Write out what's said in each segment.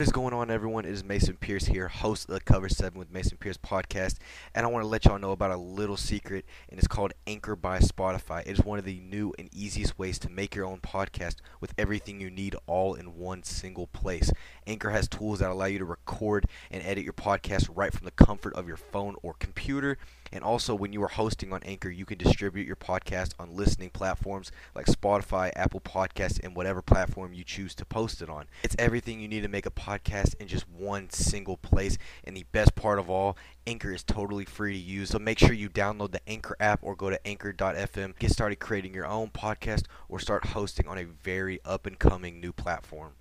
What is going on, everyone? It is Mason Pierce here, host of the Cover 7 with Mason Pierce podcast. And I want to let y'all know about a little secret, and it's called Anchor by Spotify. It is one of the new and easiest ways to make your own podcast with everything you need all in one single place. Anchor has tools that allow you to record and edit your podcast right from the comfort of your phone or computer. And also, when you are hosting on Anchor, you can distribute your podcast on listening platforms like Spotify, Apple Podcasts, and whatever platform you choose to post it on. It's everything you need to make a podcast in just one single place. And the best part of all, Anchor is totally free to use. So make sure you download the Anchor app or go to anchor.fm. Get started creating your own podcast or start hosting on a very up and coming new platform.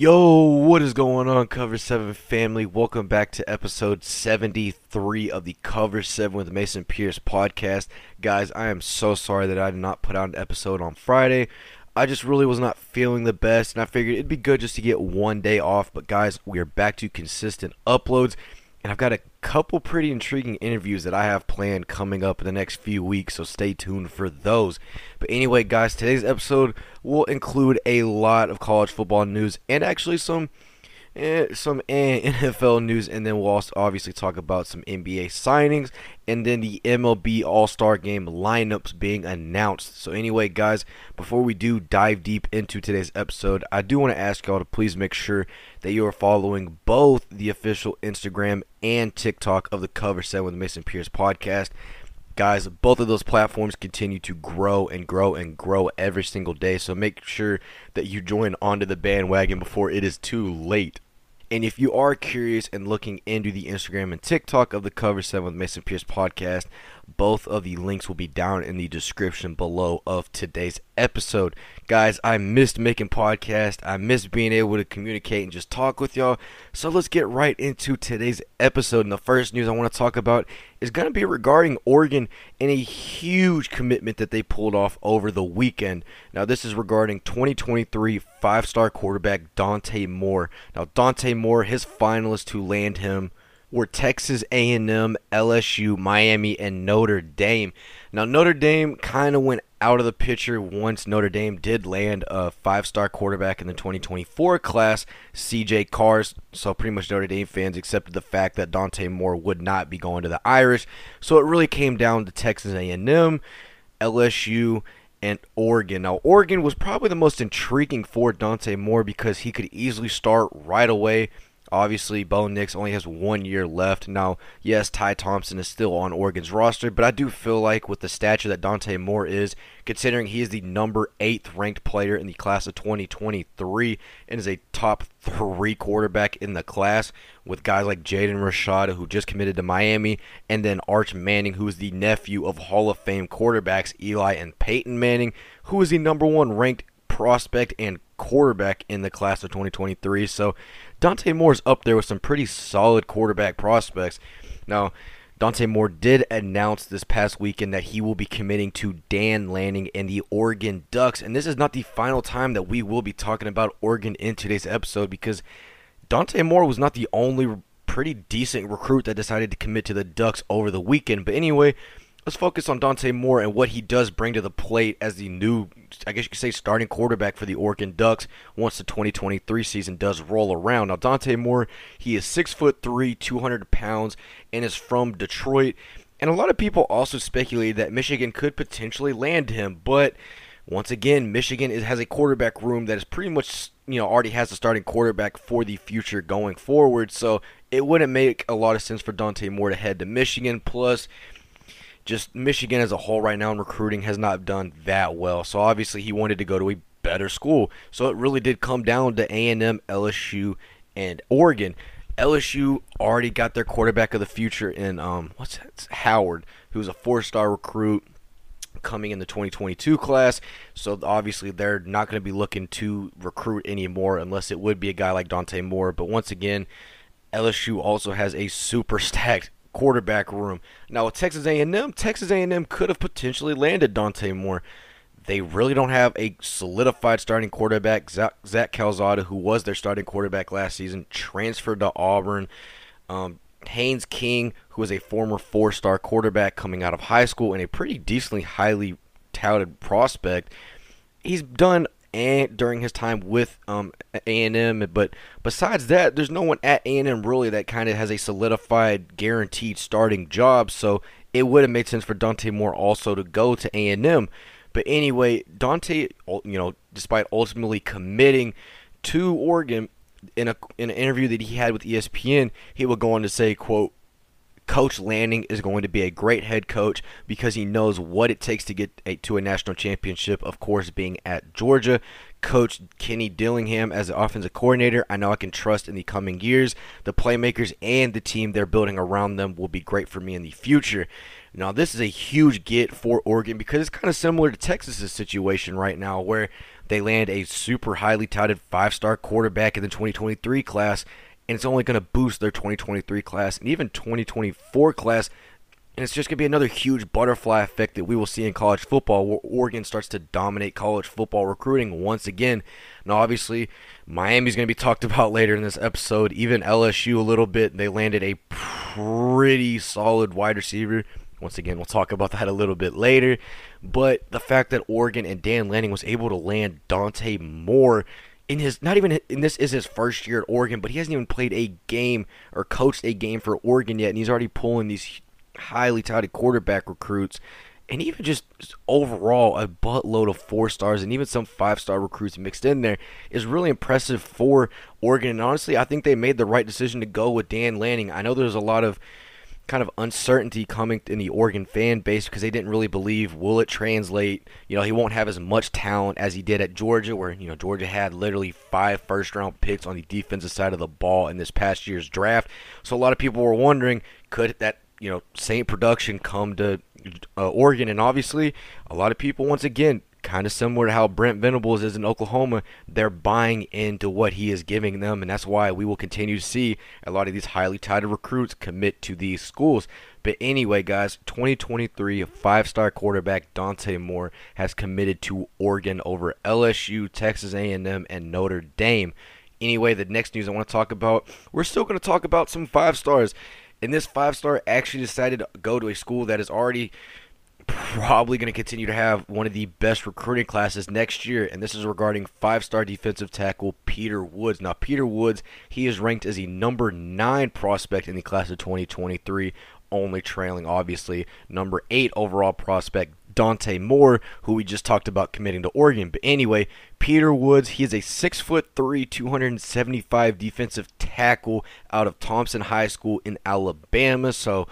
Yo, what is going on, Cover 7 family? Welcome back to episode 73 of the Cover 7 with Mason Pierce podcast. Guys, I am so sorry that I did not put out an episode on Friday. I just really was not feeling the best, and I figured it'd be good just to get one day off. But, guys, we are back to consistent uploads and I've got a couple pretty intriguing interviews that I have planned coming up in the next few weeks, so stay tuned for those. But anyway, guys, today's episode will include a lot of college football news and actually some eh, some NFL news, and then we'll also obviously talk about some NBA signings and then the MLB All Star Game lineups being announced. So, anyway, guys, before we do dive deep into today's episode, I do want to ask y'all to please make sure that you are following both the official Instagram and TikTok of the Cover 7 with Mason Pierce podcast. Guys, both of those platforms continue to grow and grow and grow every single day. So make sure that you join onto the bandwagon before it is too late. And if you are curious and looking into the Instagram and TikTok of the Cover 7 with Mason Pierce podcast, both of the links will be down in the description below of today's episode. Guys, I missed making podcast. I missed being able to communicate and just talk with y'all. So let's get right into today's episode. And the first news I want to talk about is going to be regarding Oregon and a huge commitment that they pulled off over the weekend. Now, this is regarding 2023 five-star quarterback Dante Moore. Now, Dante Moore, his finalists to land him were Texas A&M, LSU, Miami, and Notre Dame. Now Notre Dame kind of went out of the picture once Notre Dame did land a five-star quarterback in the 2024 class, CJ Cars. So pretty much Notre Dame fans accepted the fact that Dante Moore would not be going to the Irish. So it really came down to Texas A&M, LSU, and Oregon. Now, Oregon was probably the most intriguing for Dante Moore because he could easily start right away Obviously, Bo Nix only has one year left. Now, yes, Ty Thompson is still on Oregon's roster, but I do feel like with the stature that Dante Moore is, considering he is the number eighth ranked player in the class of 2023 and is a top three quarterback in the class, with guys like Jaden Rashada, who just committed to Miami, and then Arch Manning, who is the nephew of Hall of Fame quarterbacks Eli and Peyton Manning, who is the number one ranked prospect and quarterback in the class of 2023. So Dante Moore's up there with some pretty solid quarterback prospects. Now, Dante Moore did announce this past weekend that he will be committing to Dan Lanning and the Oregon Ducks. And this is not the final time that we will be talking about Oregon in today's episode because Dante Moore was not the only pretty decent recruit that decided to commit to the Ducks over the weekend. But anyway, let's focus on Dante Moore and what he does bring to the plate as the new, I guess you could say, starting quarterback for the Oregon Ducks once the 2023 season does roll around. Now, Dante Moore, he is six foot three, 200 pounds, and is from Detroit. And a lot of people also speculated that Michigan could potentially land him, but once again, Michigan has a quarterback room that is pretty much, you know, already has a starting quarterback for the future going forward. So it wouldn't make a lot of sense for Dante Moore to head to Michigan. Plus, just Michigan as a whole right now in recruiting has not done that well. So obviously he wanted to go to a better school. So it really did come down to A&M, LSU, and Oregon. LSU already got their quarterback of the future in um what's that? Howard, who's a four-star recruit coming in the 2022 class. So obviously they're not going to be looking to recruit anymore unless it would be a guy like Dante Moore. But once again, LSU also has a super stacked quarterback room. Now with Texas A&M, Texas A&M could have potentially landed Dante Moore. They really don't have a solidified starting quarterback. Zach, Calzada, who was their starting quarterback last season, transferred to Auburn. Um, Haynes King, who is a former four-star quarterback coming out of high school and a pretty decently highly touted prospect. He's done and during his time with um, A&M, but besides that, there's no one at A&M really that kind of has a solidified, guaranteed starting job. So it would have made sense for Dante Moore also to go to A&M. But anyway, Dante, you know, despite ultimately committing to Oregon in a in an interview that he had with ESPN, he would go on to say, "quote Coach Lanning is going to be a great head coach because he knows what it takes to get a, to a national championship. Of course, being at Georgia, Coach Kenny Dillingham as the offensive coordinator, I know I can trust in the coming years. The playmakers and the team they're building around them will be great for me in the future. Now, this is a huge get for Oregon because it's kind of similar to Texas's situation right now, where they land a super highly touted five star quarterback in the 2023 class and it's only going to boost their 2023 class and even 2024 class. And it's just going to be another huge butterfly effect that we will see in college football where Oregon starts to dominate college football recruiting once again. Now, obviously, Miami's going to be talked about later in this episode. Even LSU a little bit. They landed a pretty solid wide receiver. Once again, we'll talk about that a little bit later. But the fact that Oregon and Dan Lanning was able to land Dante Moore in his not even in this is his first year at Oregon, but he hasn't even played a game or coached a game for Oregon yet, and he's already pulling these highly touted quarterback recruits, and even just overall a buttload of four stars and even some five star recruits mixed in there is really impressive for Oregon. And honestly, I think they made the right decision to go with Dan Lanning. I know there's a lot of kind of uncertainty coming in the Oregon fan base because they didn't really believe will it translate. You know, he won't have as much talent as he did at Georgia, where you know Georgia had literally five first round picks on the defensive side of the ball in this past year's draft. So a lot of people were wondering could that you know same production come to uh, Oregon, and obviously a lot of people once again kind of similar to how Brent Venables is in Oklahoma. They're buying into what he is giving them, and that's why we will continue to see a lot of these highly touted recruits commit to these schools. But anyway, guys, 2023 five-star quarterback Dante Moore has committed to Oregon over LSU, Texas A&M, and Notre Dame. Anyway, the next news I want to talk about, we're still going to talk about some five stars. And this five star actually decided to go to a school that is already probably going to continue to have one of the best recruiting classes next year, and this is regarding five-star defensive tackle Peter Woods. Now, Peter Woods, he is ranked as a number nine prospect in the class of 2023, only trailing obviously number eight overall prospect Dante Moore, who we just talked about committing to Oregon. But anyway, Peter Woods, he is a six foot three, 275 defensive tackle out of Thompson High School in Alabama. So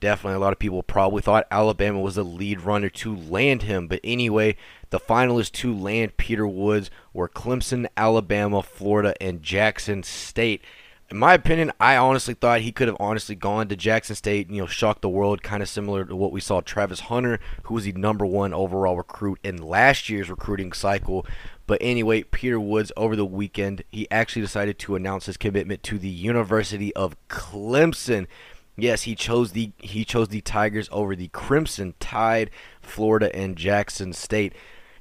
definitely a lot of people probably thought Alabama was the lead runner to land him. But anyway, the finalists to land Peter Woods were Clemson, Alabama, Florida, and Jackson State. In my opinion, I honestly thought he could have honestly gone to Jackson State, and you know, shocked the world, kind of similar to what we saw Travis Hunter, who was the number one overall recruit in last year's recruiting cycle. But anyway, Peter Woods over the weekend, he actually decided to announce his commitment to the University of Clemson. Yes, he chose the he chose the Tigers over the Crimson Tide, Florida and Jackson State.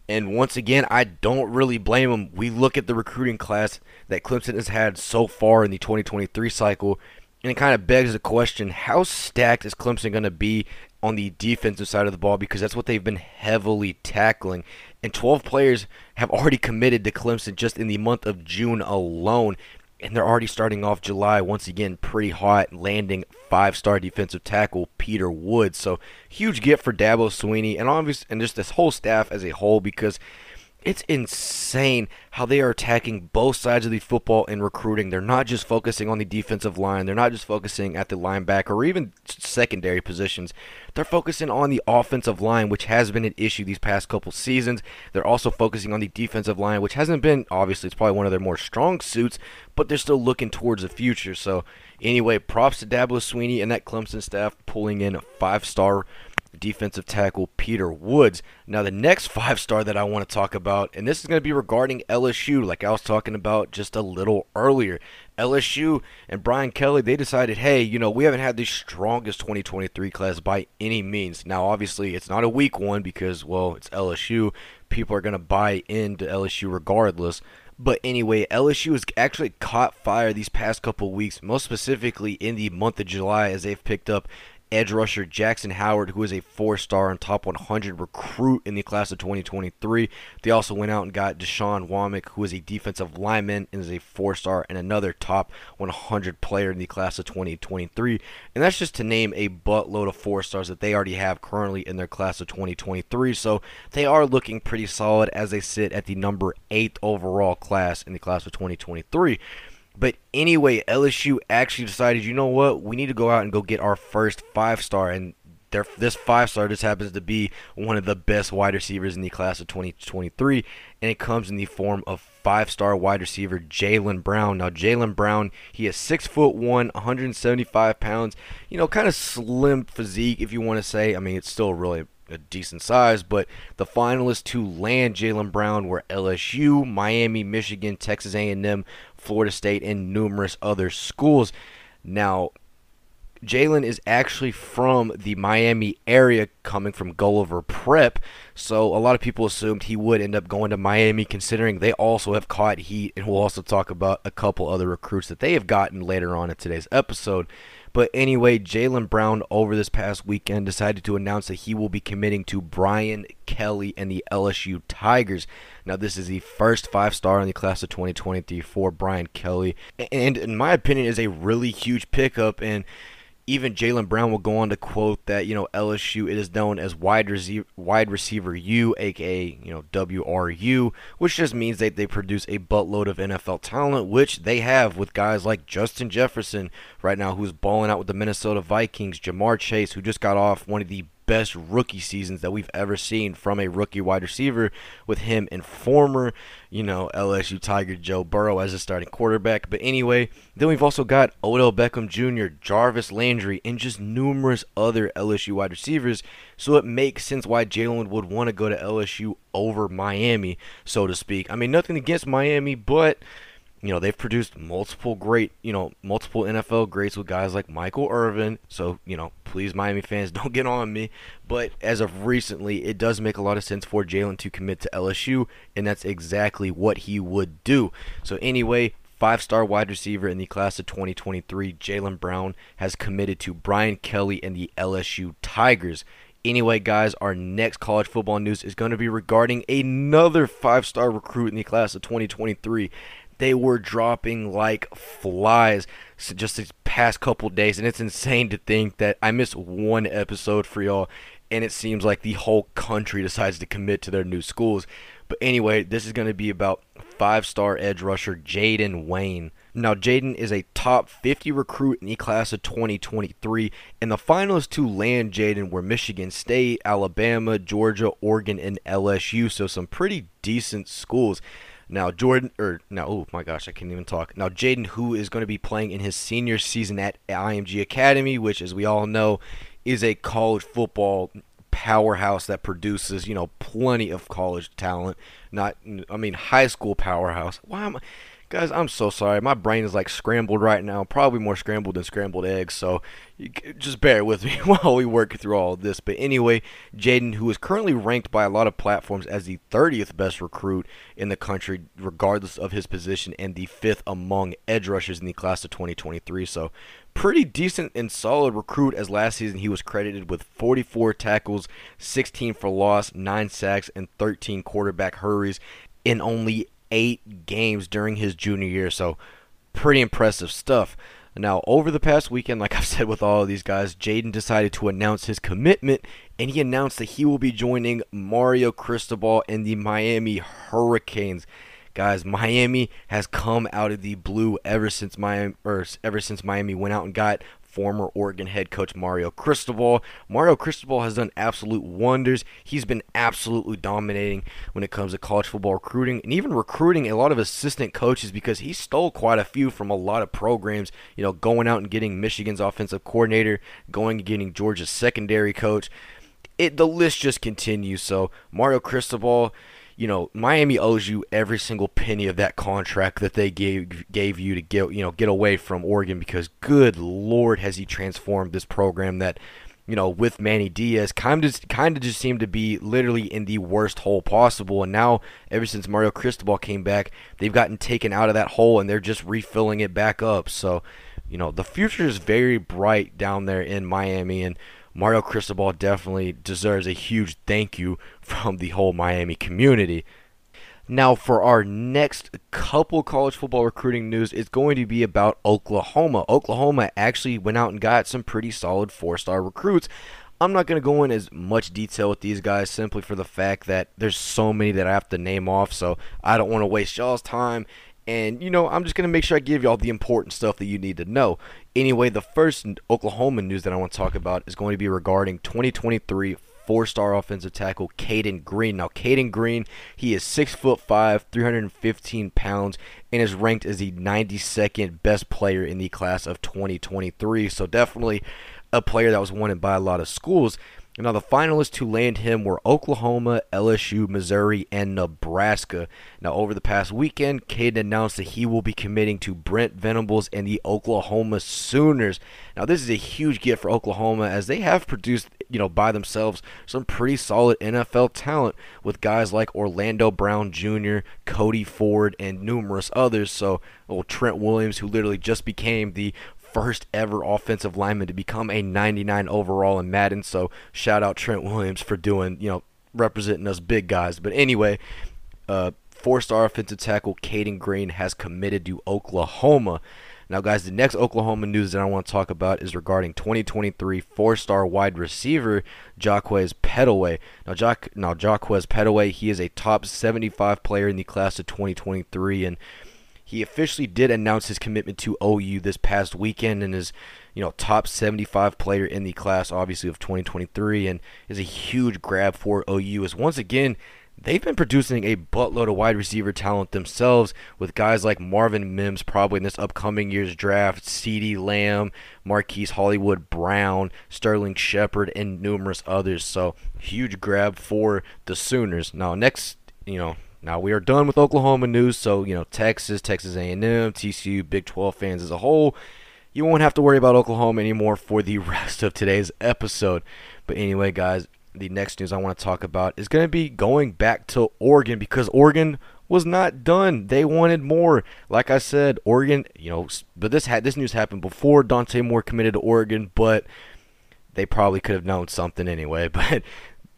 And once again, I don't really blame him. We look at the recruiting class that Clemson has had so far in the 2023 cycle, and it kind of begs the question how stacked is Clemson going to be on the defensive side of the ball? Because that's what they've been heavily tackling. And 12 players have already committed to Clemson just in the month of June alone and they're already starting off July once again pretty hot, landing five-star defensive tackle Peter Woods. So huge gift for Dabo Swinney and obviously and just this whole staff as a whole because it's insane how they are attacking both sides of the football in recruiting. They're not just focusing on the defensive line, they're not just focusing at the linebacker or even secondary positions. They're focusing on the offensive line, which has been an issue these past couple seasons. They're also focusing on the defensive line, which hasn't been, obviously, it's probably one of their more strong suits, but they're still looking towards the future. So, anyway, props to Dabo Swinney and that Clemson staff pulling in a five star defensive tackle Peter Woods. Now, the next five star that I want to talk about, and this is going to be regarding LSU, like I was talking about just a little earlier. LSU and Brian Kelly, they decided, hey, you know, we haven't had the strongest 2023 class by any means. Now, obviously, it's not a weak one because, well, it's LSU. People are going to buy into LSU regardless. But anyway, LSU has actually caught fire these past couple weeks, most specifically in the month of July, as they've picked up edge rusher Jackson Howard, who is a four-star and top 100 recruit in the class of 2023. They also went out and got Deshaun Womack, who is a defensive lineman and is a four-star and another top 100 player in the class of 2023. And that's just to name a buttload of four-stars that they already have currently in their class of 2023. So they are looking pretty solid as they sit at the number eight overall class in the class of 2023. But anyway, LSU actually decided, you know what, we need to go out and go get our first five star, and this five star just happens to be one of the best wide receivers in the class of 2023, and it comes in the form of five star wide receiver Jalen Brown. Now, Jalen Brown, he is six foot one, 175 pounds, you know, kind of slim physique, if you want to say. I mean, it's still really a decent size, but the finalists to land Jalen Brown were LSU, Miami, Michigan, Texas A&M, Florida State, and numerous other schools. Now, Jalen is actually from the Miami area, coming from Gulliver Prep. So a lot of people assumed he would end up going to Miami, considering they also have caught heat, and we'll also talk about a couple other recruits that they have gotten later on in today's episode. But anyway, Jalen Brown over this past weekend decided to announce that he will be committing to Brian Kelly and the LSU Tigers. Now, this is the first five star in the class of 2023 for Brian Kelly, and in my opinion, is a really huge pickup. And even Jalen Brown will go on to quote that you know LSU it is known as wide receiver wide receiver U, aka you know WRU, which just means that they produce a buttload of NFL talent, which they have with guys like Justin Jefferson right now, who's balling out with the Minnesota Vikings, Ja'Marr Chase, who just got off one of the best rookie seasons that we've ever seen from a rookie wide receiver with him and former, you know, LSU Tiger Joe Burrow as a starting quarterback. But anyway, then we've also got Odell Beckham Jr., Jarvis Landry, and just numerous other LSU wide receivers. So it makes sense why Jalen would want to go to LSU over Miami, so to speak. I mean, nothing against Miami, but you know they've produced multiple great you know multiple NFL greats with guys like Michael Irvin. So you know please Miami fans don't get on me. But as of recently it does make a lot of sense for Jalen to commit to LSU and that's exactly what he would do. So anyway Five star wide receiver in the class of 2023, Jalen Brown, has committed to Brian Kelly and the LSU Tigers. Anyway, guys, our next college football news is going to be regarding another five star recruit in the class of 2023 they were dropping like flies just these past couple days and it's insane to think that i missed one episode for y'all and it seems like the whole country decides to commit to their new schools. But anyway this is going to be about five star edge rusher jaden wayne. Now jaden is a top 50 recruit in the class of 2023 and the finalists to land jaden were michigan state alabama georgia oregon and lsu so some pretty decent schools now Jordan, or now, oh my gosh, I can't even talk. Now Jaden, who is going to be playing in his senior season at IMG Academy, which, as we all know, is a college football powerhouse that produces, you know, plenty of college talent. Not, I mean, high school powerhouse. Why am I? Guys, I'm so sorry. My brain is like scrambled right now, probably more scrambled than scrambled eggs. So just bear with me while we work through all this. But anyway, Jaden, who is currently ranked by a lot of platforms as the 30th best recruit in the country, regardless of his position, and the fifth among edge rushers in the class of 2023. So pretty decent and solid recruit as last season he was credited with 44 tackles, 16 for loss, 9 sacks, and 13 quarterback hurries in only eight games during his junior year. So, pretty impressive stuff. Now, over the past weekend, like I've said with all of these guys, Jaden decided to announce his commitment, and he announced that he will be joining Mario Cristobal and the Miami Hurricanes. Guys, Miami has come out of the blue ever since Miami, or ever since Miami went out and got former Oregon head coach Mario Cristobal. Mario Cristobal has done absolute wonders. He's been absolutely dominating when it comes to college football recruiting and even recruiting a lot of assistant coaches because he stole quite a few from a lot of programs, you know, going out and getting Michigan's offensive coordinator, going and getting Georgia's secondary coach. It the list just continues. So Mario Cristobal you know, Miami owes you every single penny of that contract that they gave gave you to get you know get away from Oregon because good lord has he transformed this program that you know with Manny Diaz kind of kind of just seemed to be literally in the worst hole possible. And now ever since Mario Cristobal came back they've gotten taken out of that hole and they're just refilling it back up. So you know, the future is very bright down there in Miami, and Mario Cristobal definitely deserves a huge thank you from the whole Miami community. Now, for our next couple college football recruiting news, it's going to be about Oklahoma. Oklahoma actually went out and got some pretty solid four star recruits. I'm not going to go in as much detail with these guys simply for the fact that there's so many that I have to name off, so I don't want to waste y'all's time. And, you know, I'm just going to make sure I give y'all the important stuff that you need to know. Anyway, the first Oklahoma news that I want to talk about is going to be regarding 2023 four-star offensive tackle Cayden Green. Now, Cayden Green, he is six foot five, 315 pounds, and is ranked as the 92nd best player in the class of 2023. So definitely a player that was wanted by a lot of schools. Now, the finalists to land him were Oklahoma, LSU, Missouri, and Nebraska. Now, over the past weekend, Cayden announced that he will be committing to Brent Venables and the Oklahoma Sooners. Now, this is a huge gift for Oklahoma as they have produced, you know, by themselves some pretty solid NFL talent with guys like Orlando Brown Jr., Cody Ford, and numerous others. So, well, Trent Williams, who literally just became the first ever offensive lineman to become a 99 overall in Madden. So shout out Trent Williams for doing, you know, representing us big guys. But anyway, uh, four-star offensive tackle Cayden Green has committed to Oklahoma. Now, guys, the next Oklahoma news that I want to talk about is regarding 2023 four-star wide receiver Jaquez Pettaway. Now, Jac- now Jaquez Pettaway, he is a top 75 player in the class of 2023, and he officially did announce his commitment to OU this past weekend and is, you know, top 75 player in the class, obviously, of 2023, and is a huge grab for OU. As once again, they've been producing a buttload of wide receiver talent themselves with guys like Marvin Mims probably in this upcoming year's draft, CeeDee Lamb, Marquise Hollywood Brown, Sterling Shepard, and numerous others. So huge grab for the Sooners. Now next, you know, now we are done with Oklahoma news, so you know Texas, Texas A&M, TCU, Big 12 fans as a whole, you won't have to worry about Oklahoma anymore for the rest of today's episode. But anyway, guys, the next news I want to talk about is going to be going back to Oregon because Oregon was not done. They wanted more. Like I said, Oregon, you know, but this had this news happened before Dante Moore committed to Oregon, but they probably could have known something anyway. But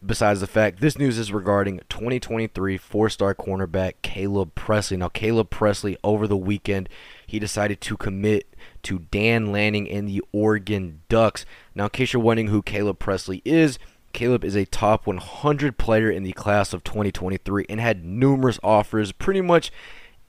besides the fact this news is regarding 2023 four-star cornerback Caleb Presley. Now Caleb Presley over the weekend he decided to commit to Dan Lanning and the Oregon Ducks. Now in case you're wondering who Caleb Presley is, Caleb is a top 100 player in the class of 2023 and had numerous offers, pretty much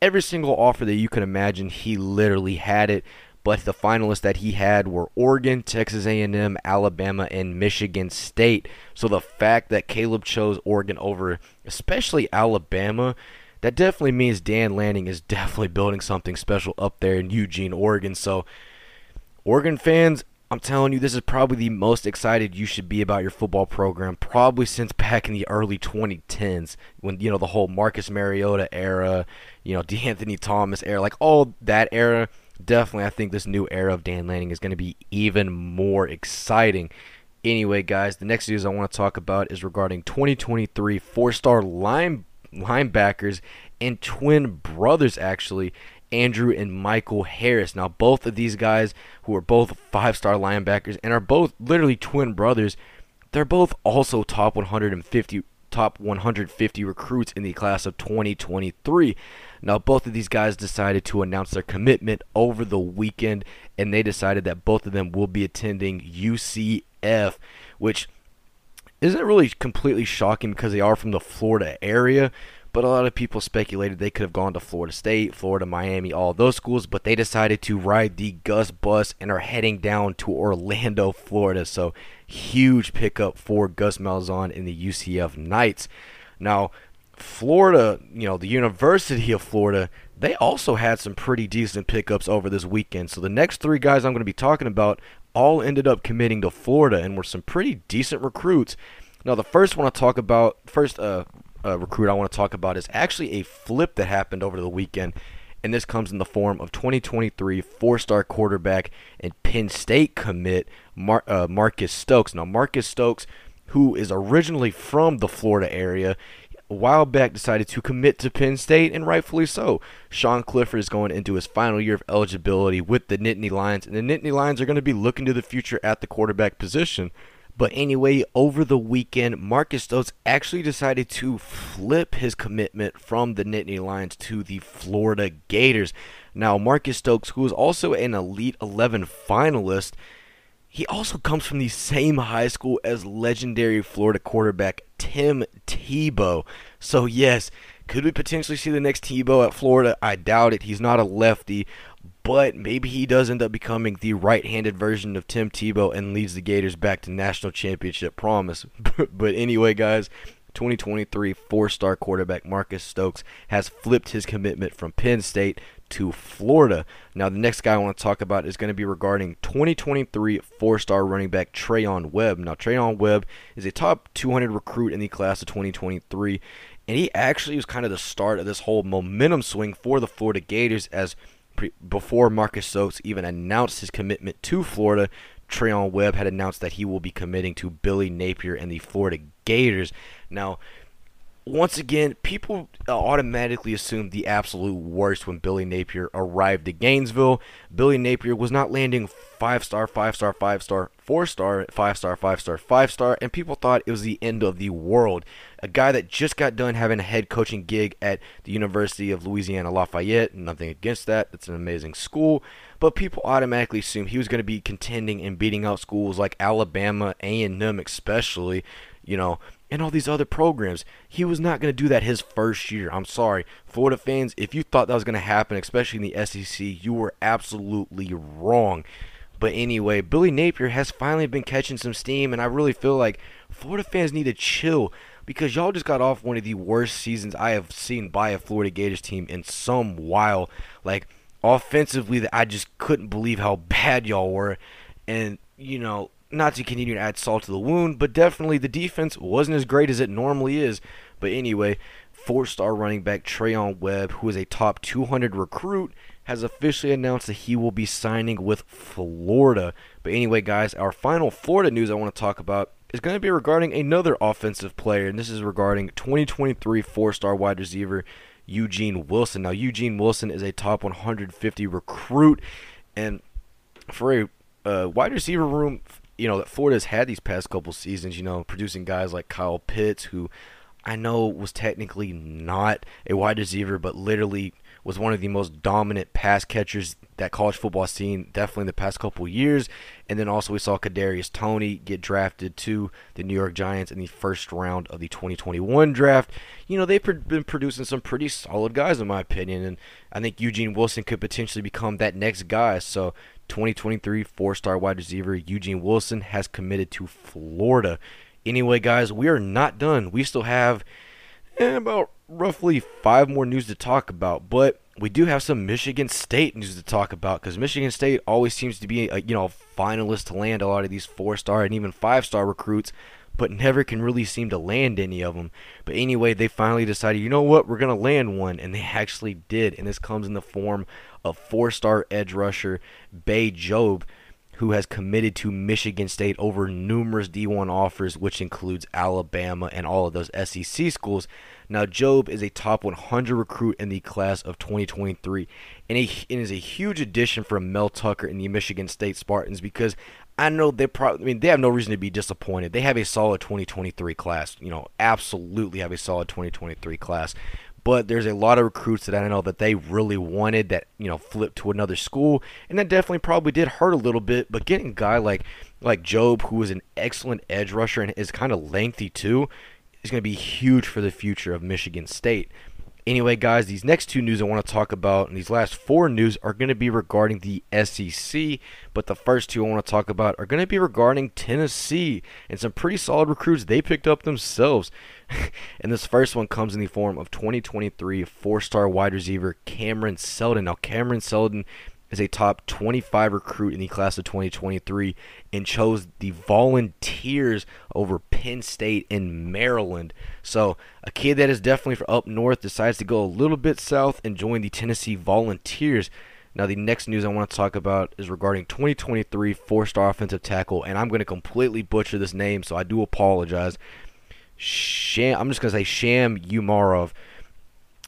every single offer that you can imagine, he literally had it but the finalists that he had were Oregon, Texas A&M, Alabama, and Michigan State. So the fact that Caleb chose Oregon over especially Alabama, that definitely means Dan Lanning is definitely building something special up there in Eugene, Oregon. So Oregon fans, I'm telling you, this is probably the most excited you should be about your football program, probably since back in the early 2010s, when you know the whole Marcus Mariota era, you know, DeAnthony Thomas era, like all that era definitely, I think this new era of Dan Lanning is going to be even more exciting. Anyway, guys, the next news I want to talk about is regarding 2023 four-star line linebackers and twin brothers, actually, Andrew and Michael Harris. Now, both of these guys, who are both five-star linebackers and are both literally twin brothers, they're both also top 150 top 150 recruits in the class of 2023. Now, both of these guys decided to announce their commitment over the weekend, and they decided that both of them will be attending UCF, which isn't really completely shocking because they are from the Florida area. But a lot of people speculated they could have gone to Florida State, Florida, Miami, all those schools, but they decided to ride the Gus bus and are heading down to Orlando, Florida. So, huge pickup for Gus Malzahn in the UCF Knights. Now, Florida, you know, the University of Florida, they also had some pretty decent pickups over this weekend. So the next three guys I'm going to be talking about all ended up committing to Florida and were some pretty decent recruits. Now, the first one I talk about, first uh, uh, recruit I want to talk about is actually a flip that happened over the weekend, and this comes in the form of 2023 four-star quarterback and Penn State commit Mar- uh, Marcus Stokes. Now, Marcus Stokes, who is originally from the Florida area, a while back decided to commit to Penn State, and rightfully so. Sean Clifford is going into his final year of eligibility with the Nittany Lions, and the Nittany Lions are going to be looking to the future at the quarterback position. But anyway, over the weekend, Marcus Stokes actually decided to flip his commitment from the Nittany Lions to the Florida Gators. Now, Marcus Stokes, who is also an Elite 11 finalist, he also comes from the same high school as legendary Florida quarterback Tim Tebow. So, yes, could we potentially see the next Tebow at Florida? I doubt it. He's not a lefty, but maybe he does end up becoming the right-handed version of Tim Tebow and leads the Gators back to national championship promise. but anyway, guys, 2023 four-star quarterback Marcus Stokes has flipped his commitment from Penn State to Florida. Now, the next guy I want to talk about is going to be regarding 2023 four-star running back Treyaun Webb. Now, Treyaun Webb is a top 200 recruit in the class of 2023, and he actually was kind of the start of this whole momentum swing for the Florida Gators as pre- before Marcus Stokes even announced his commitment to Florida, Treyaun Webb had announced that he will be committing to Billy Napier and the Florida Gators. Now, once again, people uh, automatically assumed the absolute worst when Billy Napier arrived at Gainesville. Billy Napier was not landing five star, five star, five star, four star, five star, five star, five star, and people thought it was the end of the world. A guy that just got done having a head coaching gig at the University of Louisiana Lafayette, nothing against that, it's an amazing school, but people automatically assumed he was going to be contending and beating out schools like Alabama, A&M especially, you know, and all these other programs. He was not going to do that his first year. I'm sorry. Florida fans, if you thought that was going to happen, especially in the SEC, you were absolutely wrong. But anyway, Billy Napier has finally been catching some steam, and I really feel like Florida fans need to chill because y'all just got off one of the worst seasons I have seen by a Florida Gators team in some while. Like, offensively, I just couldn't believe how bad y'all were. And, you know, not to continue to add salt to the wound, but definitely the defense wasn't as great as it normally is. But anyway, four star running back Treyaun Webb, who is a top 200 recruit, has officially announced that he will be signing with Florida. But anyway, guys, our final Florida news I want to talk about is going to be regarding another offensive player, and this is regarding 2023 four star wide receiver Eugene Wilson. Now, Eugene Wilson is a top 150 recruit, and for a uh, wide receiver room you know, that Florida's had these past couple seasons, you know, producing guys like Kyle Pitts, who I know was technically not a wide receiver, but literally was one of the most dominant pass catchers that college football has seen definitely in the past couple years. And then also we saw Kadarius Toney get drafted to the New York Giants in the first round of the 2021 draft. You know they've been producing some pretty solid guys in my opinion, and I think Eugene Wilson could potentially become that next guy. So 2023 four star wide receiver Eugene Wilson has committed to Florida. Anyway, guys, we are not done. We still have eh, about roughly five more news to talk about, but we do have some Michigan State news to talk about because Michigan State always seems to be a you know a finalist to land a lot of these four star and even five star recruits but never can really seem to land any of them. But anyway, they finally decided, you know what, we're going to land one, and they actually did. And this comes in the form of four star edge rusher Bai Jobe, who has committed to Michigan State over numerous D1 offers, which includes Alabama and all of those SEC schools. Now, Job is a top 100 recruit in the class of 2023, and, he is a huge addition for Mel Tucker in the Michigan State Spartans because I know they probably. I mean, they have no reason to be disappointed. They have a solid 2023 class. You know, absolutely have a solid 2023 class. But there's a lot of recruits that I know that they really wanted that you know flipped to another school, and that definitely probably did hurt a little bit. But getting a guy like like Jobe, who is an excellent edge rusher and is kind of lengthy too, is going to be huge for the future of Michigan State. Anyway, guys, these next two news I want to talk about, and these last four news are going to be regarding the SEC. But the first two I want to talk about are going to be regarding Tennessee and some pretty solid recruits they picked up themselves. and this first one comes in the form of 2023 four star wide receiver Cameron Seldon. Now, Cameron Seldon is a top 25 recruit in the class of 2023 and chose the Volunteers over Penn State and Maryland. So, a kid that is definitely from up north decides to go a little bit south and join the Tennessee Volunteers. Now, the next news I want to talk about is regarding 2023 four star offensive tackle, and I'm going to completely butcher this name, so I do apologize. Sham. I'm just gonna say Sham Umarov.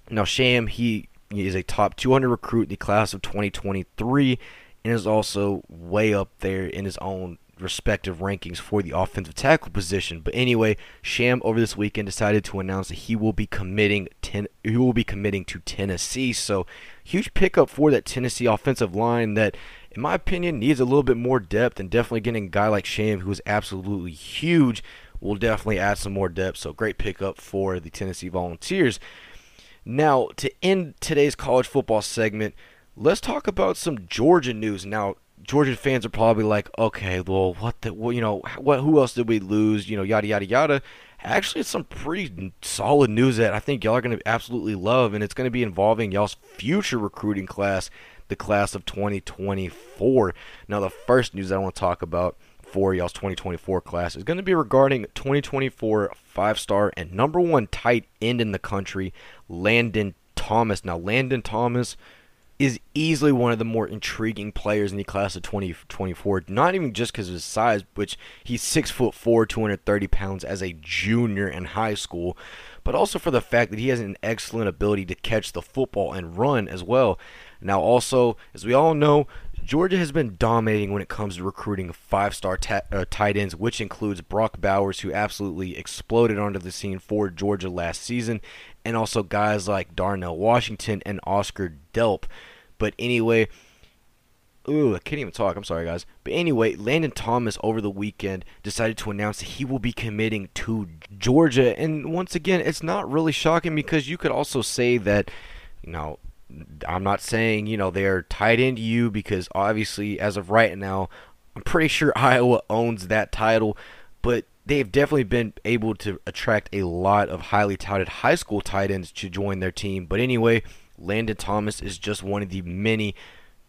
Now Sham, he, he is a top 200 recruit in the class of 2023, and is also way up there in his own respective rankings for the offensive tackle position. But anyway, Sham over this weekend decided to announce that he will be committing ten, he will be committing to Tennessee. So huge pickup for that Tennessee offensive line that in my opinion needs a little bit more depth and definitely getting a guy like Sham who is absolutely huge will definitely add some more depth. So great pickup for the Tennessee Volunteers. Now, to end today's college football segment, let's talk about some Georgia news. Now, Georgia fans are probably like, okay, well, what the, well, you know, what, who else did we lose? You know, yada yada yada. Actually, it's some pretty solid news that I think y'all are going to absolutely love, and it's going to be involving y'all's future recruiting class, the class of 2024. Now, the first news I want to talk about for y'all's 2024 class is going to be regarding 2024 five-star and number one tight end in the country, Landon Thomas. Now, Landon Thomas is easily one of the more intriguing players in the class of 2024. Not even just because of his size, which he's six foot four, 230 pounds as a junior in high school, but also for the fact that he has an excellent ability to catch the football and run as well. Now, also, as we all know, Georgia has been dominating when it comes to recruiting five-star ta- uh, tight ends, which includes Brock Bowers, who absolutely exploded onto the scene for Georgia last season, and also guys like Darnell Washington and Oscar Delp. But anyway, ooh, I can't even talk. I'm sorry, guys. But anyway, Landon Thomas over the weekend decided to announce that he will be committing to Georgia. And once again, it's not really shocking because you could also say that, you know, I'm not saying, you know, they're tied into you because obviously, as of right now, I'm pretty sure Iowa owns that title. But they've definitely been able to attract a lot of highly touted high school tight ends to join their team. But anyway, Landon Thomas is just one of the many,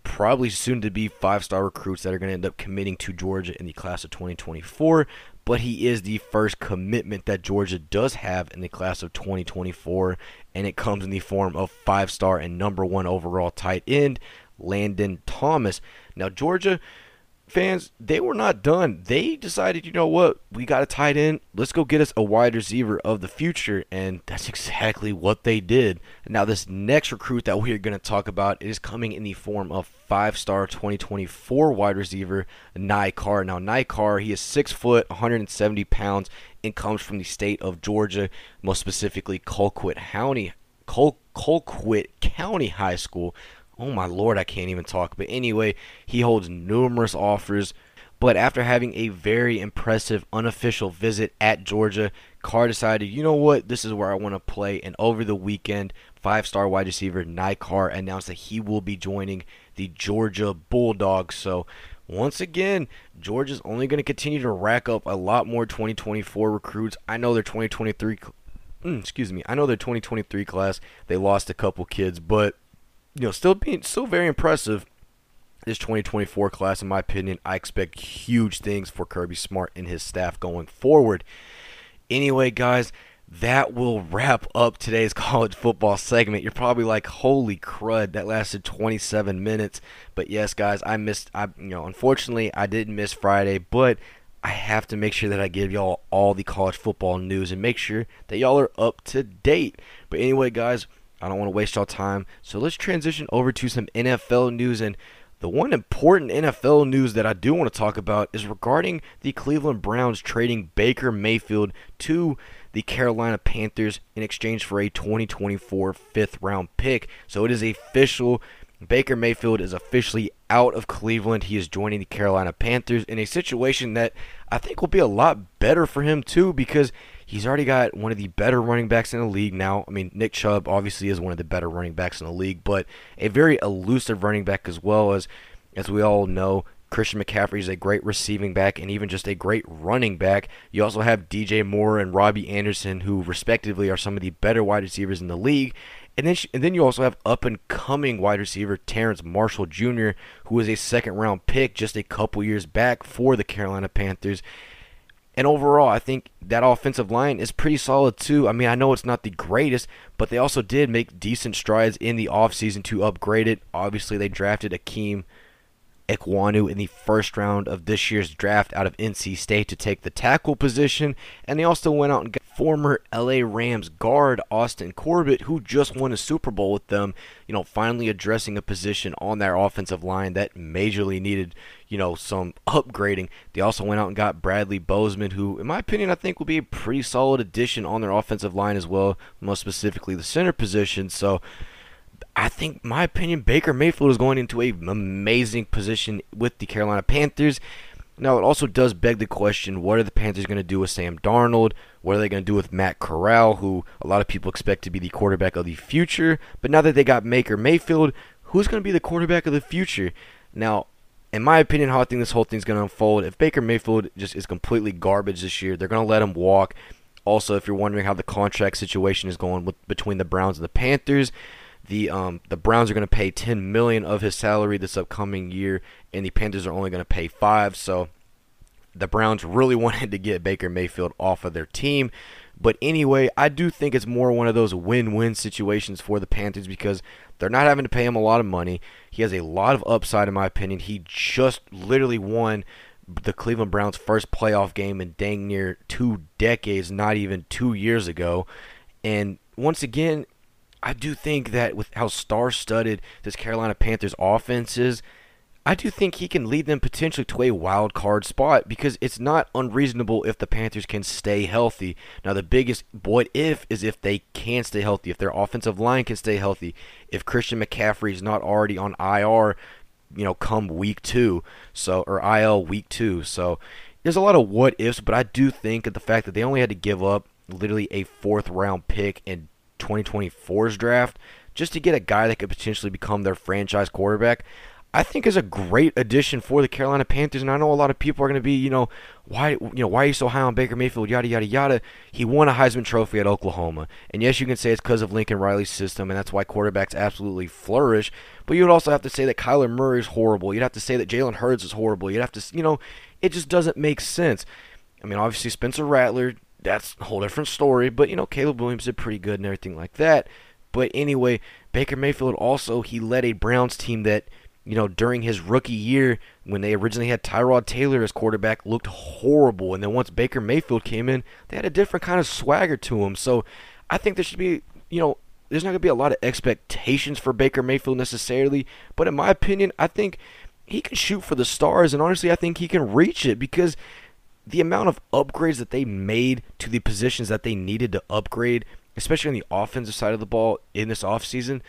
probably soon to be five star recruits that are going to end up committing to Georgia in the class of 2024. But he is the first commitment that Georgia does have in the class of 2024, and it comes in the form of five star and number one overall tight end, Landon Thomas. Now, Georgia fans, they were not done. They decided, you know what, we got a tight end. Let's go get us a wide receiver of the future, and that's exactly what they did. Now, this next recruit that we're going to talk about is coming in the form of five-star 2024 wide receiver Nick Carr. Now, Nick Carr, he is six foot, 170 pounds, and comes from the state of Georgia, most specifically Colquitt County. Col- Colquitt County High School, Oh my lord, I can't even talk. But anyway, he holds numerous offers. But after having a very impressive unofficial visit at Georgia, Carr decided, you know what, this is where I want to play. And over the weekend, five star wide receiver Nick Carr announced that he will be joining the Georgia Bulldogs. So, once again, Georgia's only going to continue to rack up a lot more 2024 recruits. I know their 2023, mm, excuse me, I know their 2023 class, they lost a couple kids, but you know, still being still very impressive. This 2024 class, in my opinion, I expect huge things for Kirby Smart and his staff going forward. Anyway, guys, that will wrap up today's college football segment. You're probably like, "Holy crud, that lasted 27 minutes." But yes, guys, I missed. I you know, unfortunately, I didn't miss Friday, but I have to make sure that I give y'all all the college football news and make sure that y'all are up to date. But anyway, guys I don't want to waste y'all time. So let's transition over to some NFL news. And the one important NFL news that I do want to talk about is regarding the Cleveland Browns trading Baker Mayfield to the Carolina Panthers in exchange for a 2024 fifth round pick. So it is official. Baker Mayfield is officially out of Cleveland. He is joining the Carolina Panthers in a situation that I think will be a lot better for him, too, because He's already got one of the better running backs in the league now. I mean, Nick Chubb obviously is one of the better running backs in the league, but a very elusive running back as well as, as we all know, Christian McCaffrey is a great receiving back and even just a great running back. You also have DJ Moore and Robbie Anderson, who respectively are some of the better wide receivers in the league. And then, and then you also have up and coming wide receiver Terrace Marshall Jr., who was a second round pick just a couple years back for the Carolina Panthers. And overall, I think that offensive line is pretty solid too. I mean, I know it's not the greatest, but they also did make decent strides in the offseason to upgrade it. Obviously, they drafted Akeem Ekwonu in the first round of this year's draft out of NC State to take the tackle position. And they also went out and got former LA Rams guard Austin Corbett, who just won a Super Bowl with them, you know, finally addressing a position on their offensive line that majorly needed, you know, some upgrading. They also went out and got Bradley Bozeman, who, in my opinion, I think will be a pretty solid addition on their offensive line as well, most specifically the center position. So, I think, my opinion, Baker Mayfield is going into a amazing position with the Carolina Panthers. Now, it also does beg the question what are the Panthers going to do with Sam Darnold? What are they going to do with Matt Corral, who a lot of people expect to be the quarterback of the future? But now that they got Baker Mayfield, who's going to be the quarterback of the future? Now, in my opinion, how I think this whole thing's going to unfold, if Baker Mayfield just is completely garbage this year, they're going to let him walk. Also, if you're wondering how the contract situation is going with, between the Browns and the Panthers, the um, the Browns are going to pay 10 million of his salary this upcoming year, and the Panthers are only going to pay five. So the Browns really wanted to get Baker Mayfield off of their team. But anyway, I do think it's more one of those win-win situations for the Panthers because they're not having to pay him a lot of money. He has a lot of upside, in my opinion. He just literally won the Cleveland Browns' first playoff game in dang near two decades, not even two years ago. And once again, I do think that with how star-studded this Carolina Panthers offense is, I do think he can lead them potentially to a wild card spot because it's not unreasonable if the Panthers can stay healthy. Now, the biggest what if is if they can stay healthy, if their offensive line can stay healthy, if Christian McCaffrey is not already on IR, you know, come week two, so or IL week two. So there's a lot of what ifs, but I do think that the fact that they only had to give up literally a fourth round pick in 2024's draft just to get a guy that could potentially become their franchise quarterback. I think is a great addition for the Carolina Panthers, and I know a lot of people are going to be, you know, why, you know, why are you so high on Baker Mayfield? Yada yada yada. He won a Heisman Trophy at Oklahoma, and yes, you can say it's because of Lincoln Riley's system, and that's why quarterbacks absolutely flourish. But you would also have to say that Kyler Murray is horrible. You'd have to say that Jalen Hurts is horrible. You'd have to, you know, it just doesn't make sense. I mean, obviously Spencer Rattler, that's a whole different story. But you know, Caleb Williams did pretty good and everything like that. But anyway, Baker Mayfield also he led a Browns team that you know, during his rookie year, when they originally had Tyrod Taylor as quarterback, looked horrible. And then once Baker Mayfield came in, they had a different kind of swagger to him. So I think there should be, you know, there's not going to be a lot of expectations for Baker Mayfield necessarily. But in my opinion, I think he can shoot for the stars. And honestly, I think he can reach it because the amount of upgrades that they made to the positions that they needed to upgrade, especially on the offensive side of the ball in this offseason,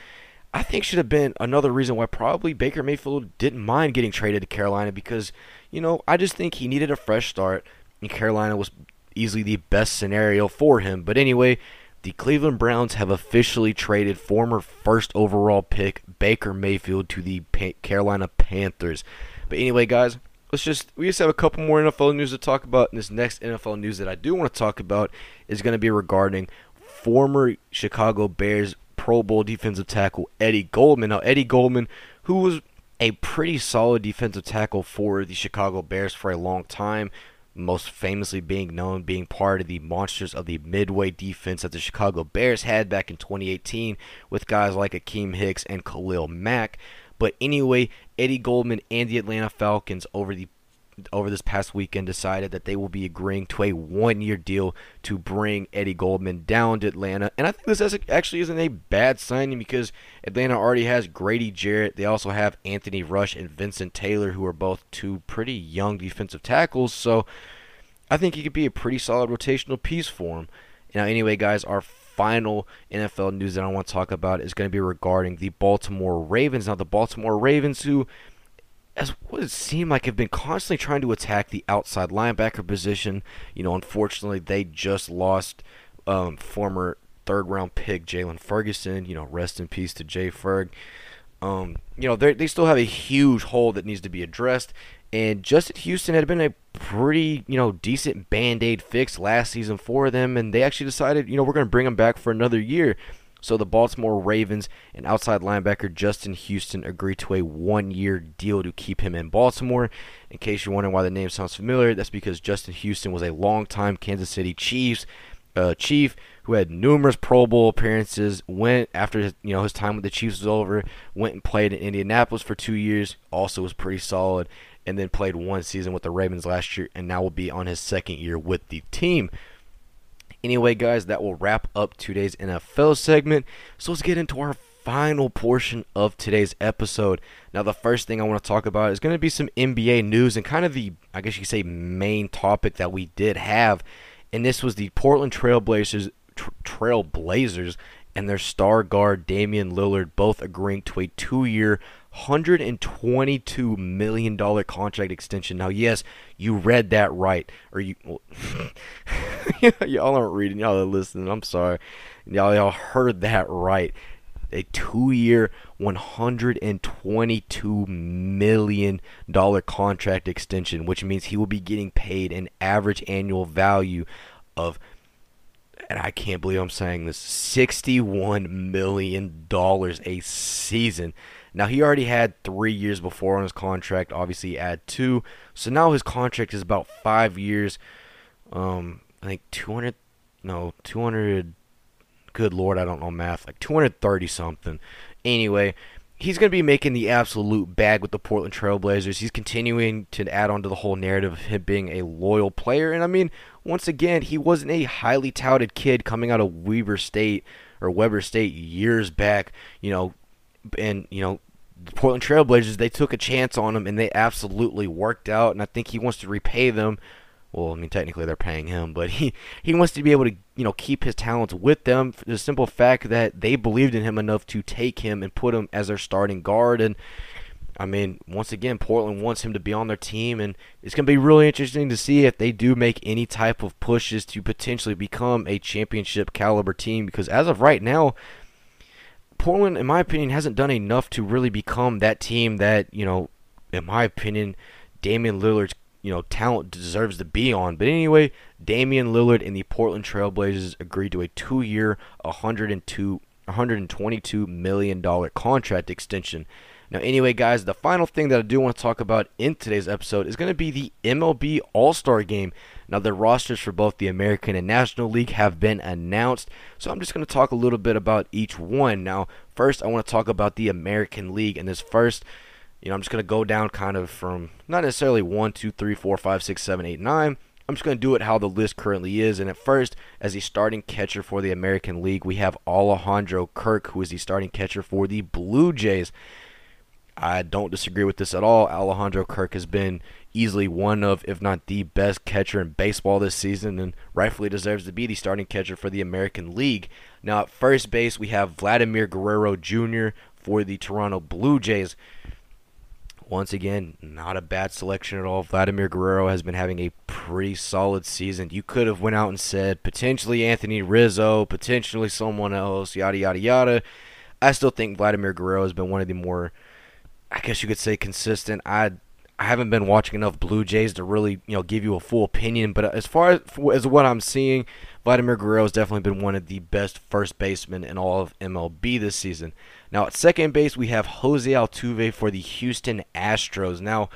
I think should have been another reason why probably Baker Mayfield didn't mind getting traded to Carolina because, you know, I just think he needed a fresh start and Carolina was easily the best scenario for him. But anyway, the Cleveland Browns have officially traded former first overall pick Baker Mayfield to the Carolina Panthers. But anyway, guys, let's just we just have a couple more NFL news to talk about. And this next NFL news that I do want to talk about is going to be regarding former Chicago Bears Pro Bowl defensive tackle Eddie Goldman. Now, Eddie Goldman, who was a pretty solid defensive tackle for the Chicago Bears for a long time, most famously being known being part of the monsters of the midway defense that the Chicago Bears had back in 2018 with guys like Akiem Hicks and Khalil Mack. But anyway, Eddie Goldman and the Atlanta Falcons over the over this past weekend decided that they will be agreeing to a one-year deal to bring Eddie Goldman down to Atlanta. And I think this actually isn't a bad signing because Atlanta already has Grady Jarrett. They also have Anthony Rush and Vincent Taylor, who are both two pretty young defensive tackles. So I think he could be a pretty solid rotational piece for him. Now, anyway, guys, our final NFL news that I want to talk about is going to be regarding the Baltimore Ravens. Now, the Baltimore Ravens, who as what it seemed like have been constantly trying to attack the outside linebacker position. You know, unfortunately, they just lost um, former third round pick Jaylon Ferguson. You know, rest in peace to Jay Ferg. Um, you know, they still have a huge hole that needs to be addressed. And Justin Houston had been a pretty, you know, decent band aid fix last season for them. And they actually decided, you know, we're going to bring him back for another year. So the Baltimore Ravens and outside linebacker Justin Houston agreed to a one-year deal to keep him in Baltimore. In case you're wondering why the name sounds familiar, that's because Justin Houston was a longtime Kansas City Chiefs uh, Chief who had numerous Pro Bowl appearances. Went after his, you know his time with the Chiefs was over. Went and played in Indianapolis for two years. Also was pretty solid. And then played one season with the Ravens last year, and now will be on his second year with the team. Anyway, guys, that will wrap up today's NFL segment. So let's get into our final portion of today's episode. Now, the first thing I want to talk about is going to be some NBA news and kind of the, I guess you could say, main topic that we did have. And this was the Portland Trailblazers, tra- Trailblazers and their star guard Damian Lillard both agreeing to a two-year, $122 million contract extension. Now, yes, you read that right. Or you. Well, y'all aren't reading, y'all are listening. I'm sorry. Y'all, y'all heard that right. A two year, $122 million contract extension, which means he will be getting paid an average annual value of and I can't believe I'm saying this, $61 million a season. Now, he already had three years before on his contract. Obviously, add two. So now his contract is about five years. Um, I think 200, no, 200, good lord, I don't know math, like 230 something. Anyway, he's going to be making the absolute bag with the Portland Trailblazers. He's continuing to add on to the whole narrative of him being a loyal player. And I mean, once again, he wasn't a highly touted kid coming out of Weber State or Weber State years back, you know, and, you know, the Portland Trailblazers, they took a chance on him and they absolutely worked out. And I think he wants to repay them. Well, I mean, technically they're paying him, but he, he wants to be able to, you know, keep his talents with them for the simple fact that they believed in him enough to take him and put him as their starting guard. And, I mean, once again, Portland wants him to be on their team, and it's going to be really interesting to see if they do make any type of pushes to potentially become a championship caliber team. Because as of right now, Portland, in my opinion, hasn't done enough to really become that team that you know, in my opinion, Damian Lillard's you know talent deserves to be on. But anyway, Damian Lillard and the Portland Trailblazers agreed to a two-year, 102, 122 million dollar contract extension. Now, anyway, guys, the final thing that I do want to talk about in today's episode is going to be the MLB All Star Game. Now, the rosters for both the American and National League have been announced, so I'm just going to talk a little bit about each one. Now, first, I want to talk about the American League, and this first, you know, I'm just going to go down kind of from not necessarily 1, 2, 3, 4, 5, 6, 7, 8, 9. I'm just going to do it how the list currently is. And at first, as the starting catcher for the American League, we have Alejandro Kirk, who is the starting catcher for the Blue Jays. I don't disagree with this at all. Alejandro Kirk has been easily one of, if not the best catcher in baseball this season, and rightfully deserves to be the starting catcher for the American League. Now, at first base, we have Vladimir Guerrero Jr. for the Toronto Blue Jays. Once again, not a bad selection at all. Vladimir Guerrero has been having a pretty solid season. You could have went out and said potentially Anthony Rizzo, potentially someone else, yada yada yada. I still think Vladimir Guerrero has been one of the more I guess you could say consistent. I I haven't been watching enough Blue Jays to really you know give you a full opinion, but as far as, as what I'm seeing, Vladimir Guerrero has definitely been one of the best first basemen in all of MLB this season. Now at second base we have Jose Altuve for the Houston Astros. Now.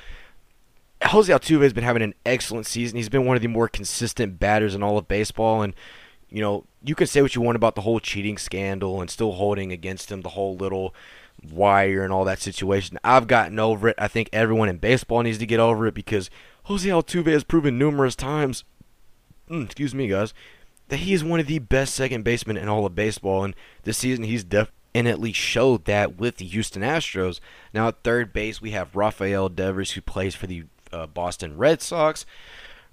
Jose Altuve has been having an excellent season. He's been one of the more consistent batters in all of baseball, and you know you can say what you want about the whole cheating scandal and still holding against him the whole little wire and all that situation. I've gotten over it. I think everyone in baseball needs to get over it because Jose Altuve has proven numerous times, mm, excuse me, guys, that he is one of the best second basemen in all of baseball. And this season, he's definitely showed that with the Houston Astros. Now at third base, we have Rafael Devers, who plays for the uh, Boston Red Sox.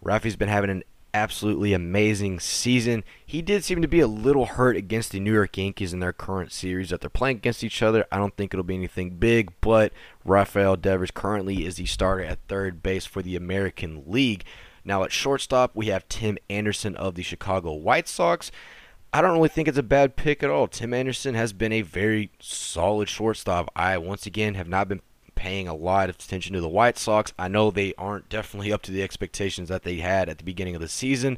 Rafi's been having an absolutely amazing season. He did seem to be a little hurt against the New York Yankees in their current series that they're playing against each other. I don't think it'll be anything big, but Rafael Devers currently is the starter at third base for the American League. Now at shortstop, we have Tim Anderson of the Chicago White Sox. I don't really think it's a bad pick at all. Tim Anderson has been a very solid shortstop. I once again have not been paying a lot of attention to the White Sox. I know they aren't definitely up to the expectations that they had at the beginning of the season,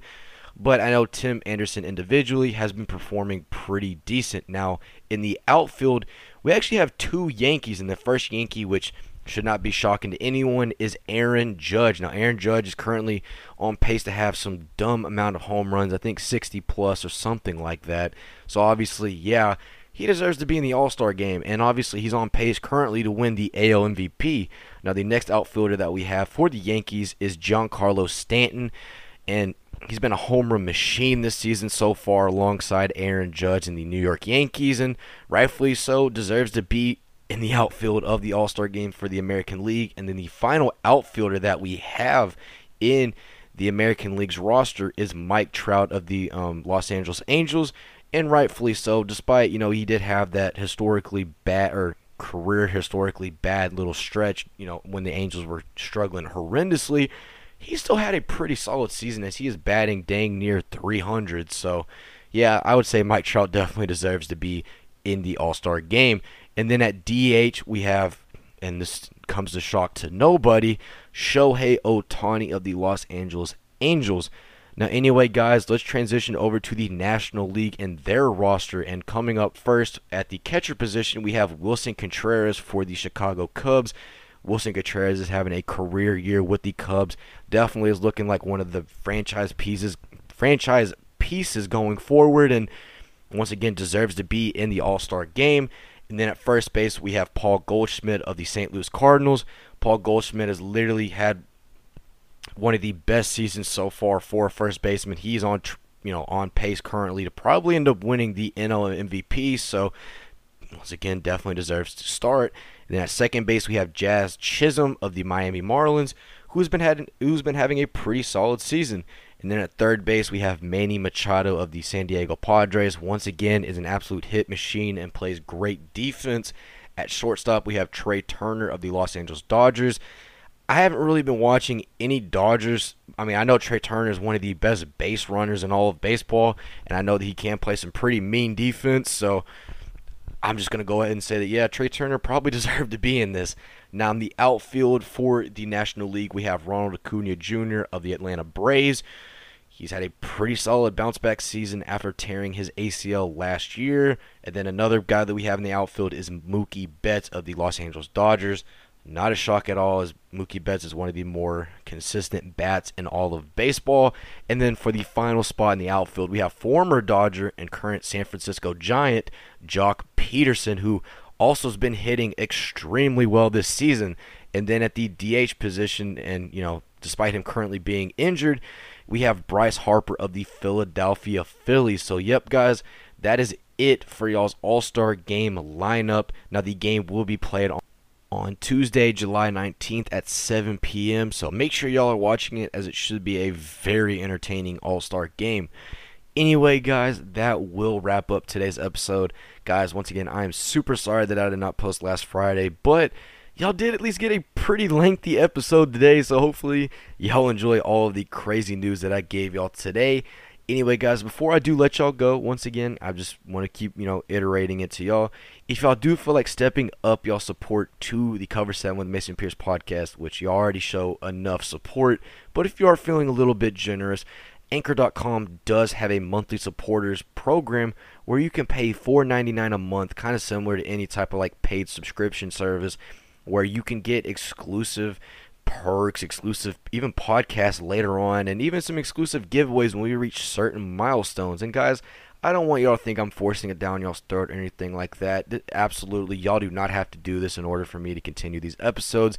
but I know Tim Anderson individually has been performing pretty decent. Now, in the outfield, we actually have two Yankees, and the first Yankee, which should not be shocking to anyone, is Aaron Judge. Now, Aaron Judge is currently on pace to have some dumb amount of home runs, I think 60 plus or something like that. So, obviously, yeah, he deserves to be in the All Star game, and obviously, he's on pace currently to win the AL MVP. Now, the next outfielder that we have for the Yankees is Giancarlo Stanton, and he's been a home run machine this season so far alongside Aaron Judge in the New York Yankees, and rightfully so, deserves to be in the outfield of the All Star game for the American League. And then the final outfielder that we have in the American League's roster is Mike Trout of the um, Los Angeles Angels, and rightfully so, despite, you know, he did have that historically bad or career historically bad little stretch, you know, when the Angels were struggling horrendously. He still had a pretty solid season as he is batting dang near 300. So, yeah, I would say Mike Trout definitely deserves to be in the All Star game. And then at DH, we have, and this comes as shock to nobody, Shohei Ohtani of the Los Angeles Angels. Now, anyway, guys, let's transition over to the National League and their roster. And coming up first at the catcher position, we have Willson Contreras for the Chicago Cubs. Willson Contreras is having a career year with the Cubs. Definitely is looking like one of the franchise pieces, franchise pieces going forward, and once again deserves to be in the All Star game. And then at first base, we have Paul Goldschmidt of the St. Louis Cardinals. Paul Goldschmidt has literally had one of the best seasons so far for a first baseman. He's on, you know, on pace currently to probably end up winning the NL MVP. So once again, definitely deserves to start. And then at second base, we have Jazz Chisholm of the Miami Marlins, who's been had who's been having a pretty solid season. And then at third base, we have Manny Machado of the San Diego Padres. Once again, is an absolute hit machine and plays great defense. At shortstop, we have Trea Turner of the Los Angeles Dodgers. I haven't really been watching any Dodgers. I mean, I know Trea Turner is one of the best base runners in all of baseball, and I know that he can play some pretty mean defense. So I'm just going to go ahead and say that, yeah, Trea Turner probably deserved to be in this. Now, in the outfield for the National League, we have Ronald Acuna Jr. of the Atlanta Braves. He's had a pretty solid bounce back season after tearing his ACL last year. And then another guy that we have in the outfield is Mookie Betts of the Los Angeles Dodgers. Not a shock at all, as Mookie Betts is one of the more consistent bats in all of baseball. And then for the final spot in the outfield, we have former Dodger and current San Francisco Giant, Joc Pederson, who also has been hitting extremely well this season. And then at the DH position, and you know, despite him currently being injured, we have Bryce Harper of the Philadelphia Phillies. So, yep, guys, that is it for y'all's All Star game lineup. Now, the game will be played on on Tuesday, July 19th at 7 p.m. So make sure y'all are watching it as it should be a very entertaining All Star game. Anyway, guys, that will wrap up today's episode. Guys, once again, I am super sorry that I did not post last Friday, but y'all did at least get a pretty lengthy episode today, so hopefully y'all enjoy all of the crazy news that I gave y'all today. Anyway, guys, before I do let y'all go, once again, I just want to keep, you know, iterating it to y'all. If y'all do feel like stepping up y'all support to the Cover 7 with Mason Pierce podcast, which you already show enough support, but if you are feeling a little bit generous, Anchor.com does have a monthly supporters program where you can pay $4.99 a month, kind of similar to any type of like paid subscription service, where you can get exclusive perks, exclusive even podcasts later on, and even some exclusive giveaways when we reach certain milestones. And guys, I don't want y'all to think I'm forcing it down y'all's throat or anything like that. Absolutely, y'all do not have to do this in order for me to continue these episodes.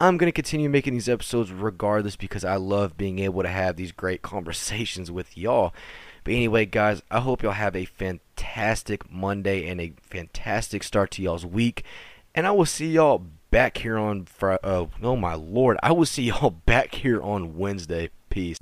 I'm going to continue making these episodes regardless because I love being able to have these great conversations with y'all. But anyway, guys, I hope y'all have a fantastic Monday and a fantastic start to y'all's week. And I will see y'all back here on Friday. Uh, oh my lord, I will see y'all back here on Wednesday. Peace.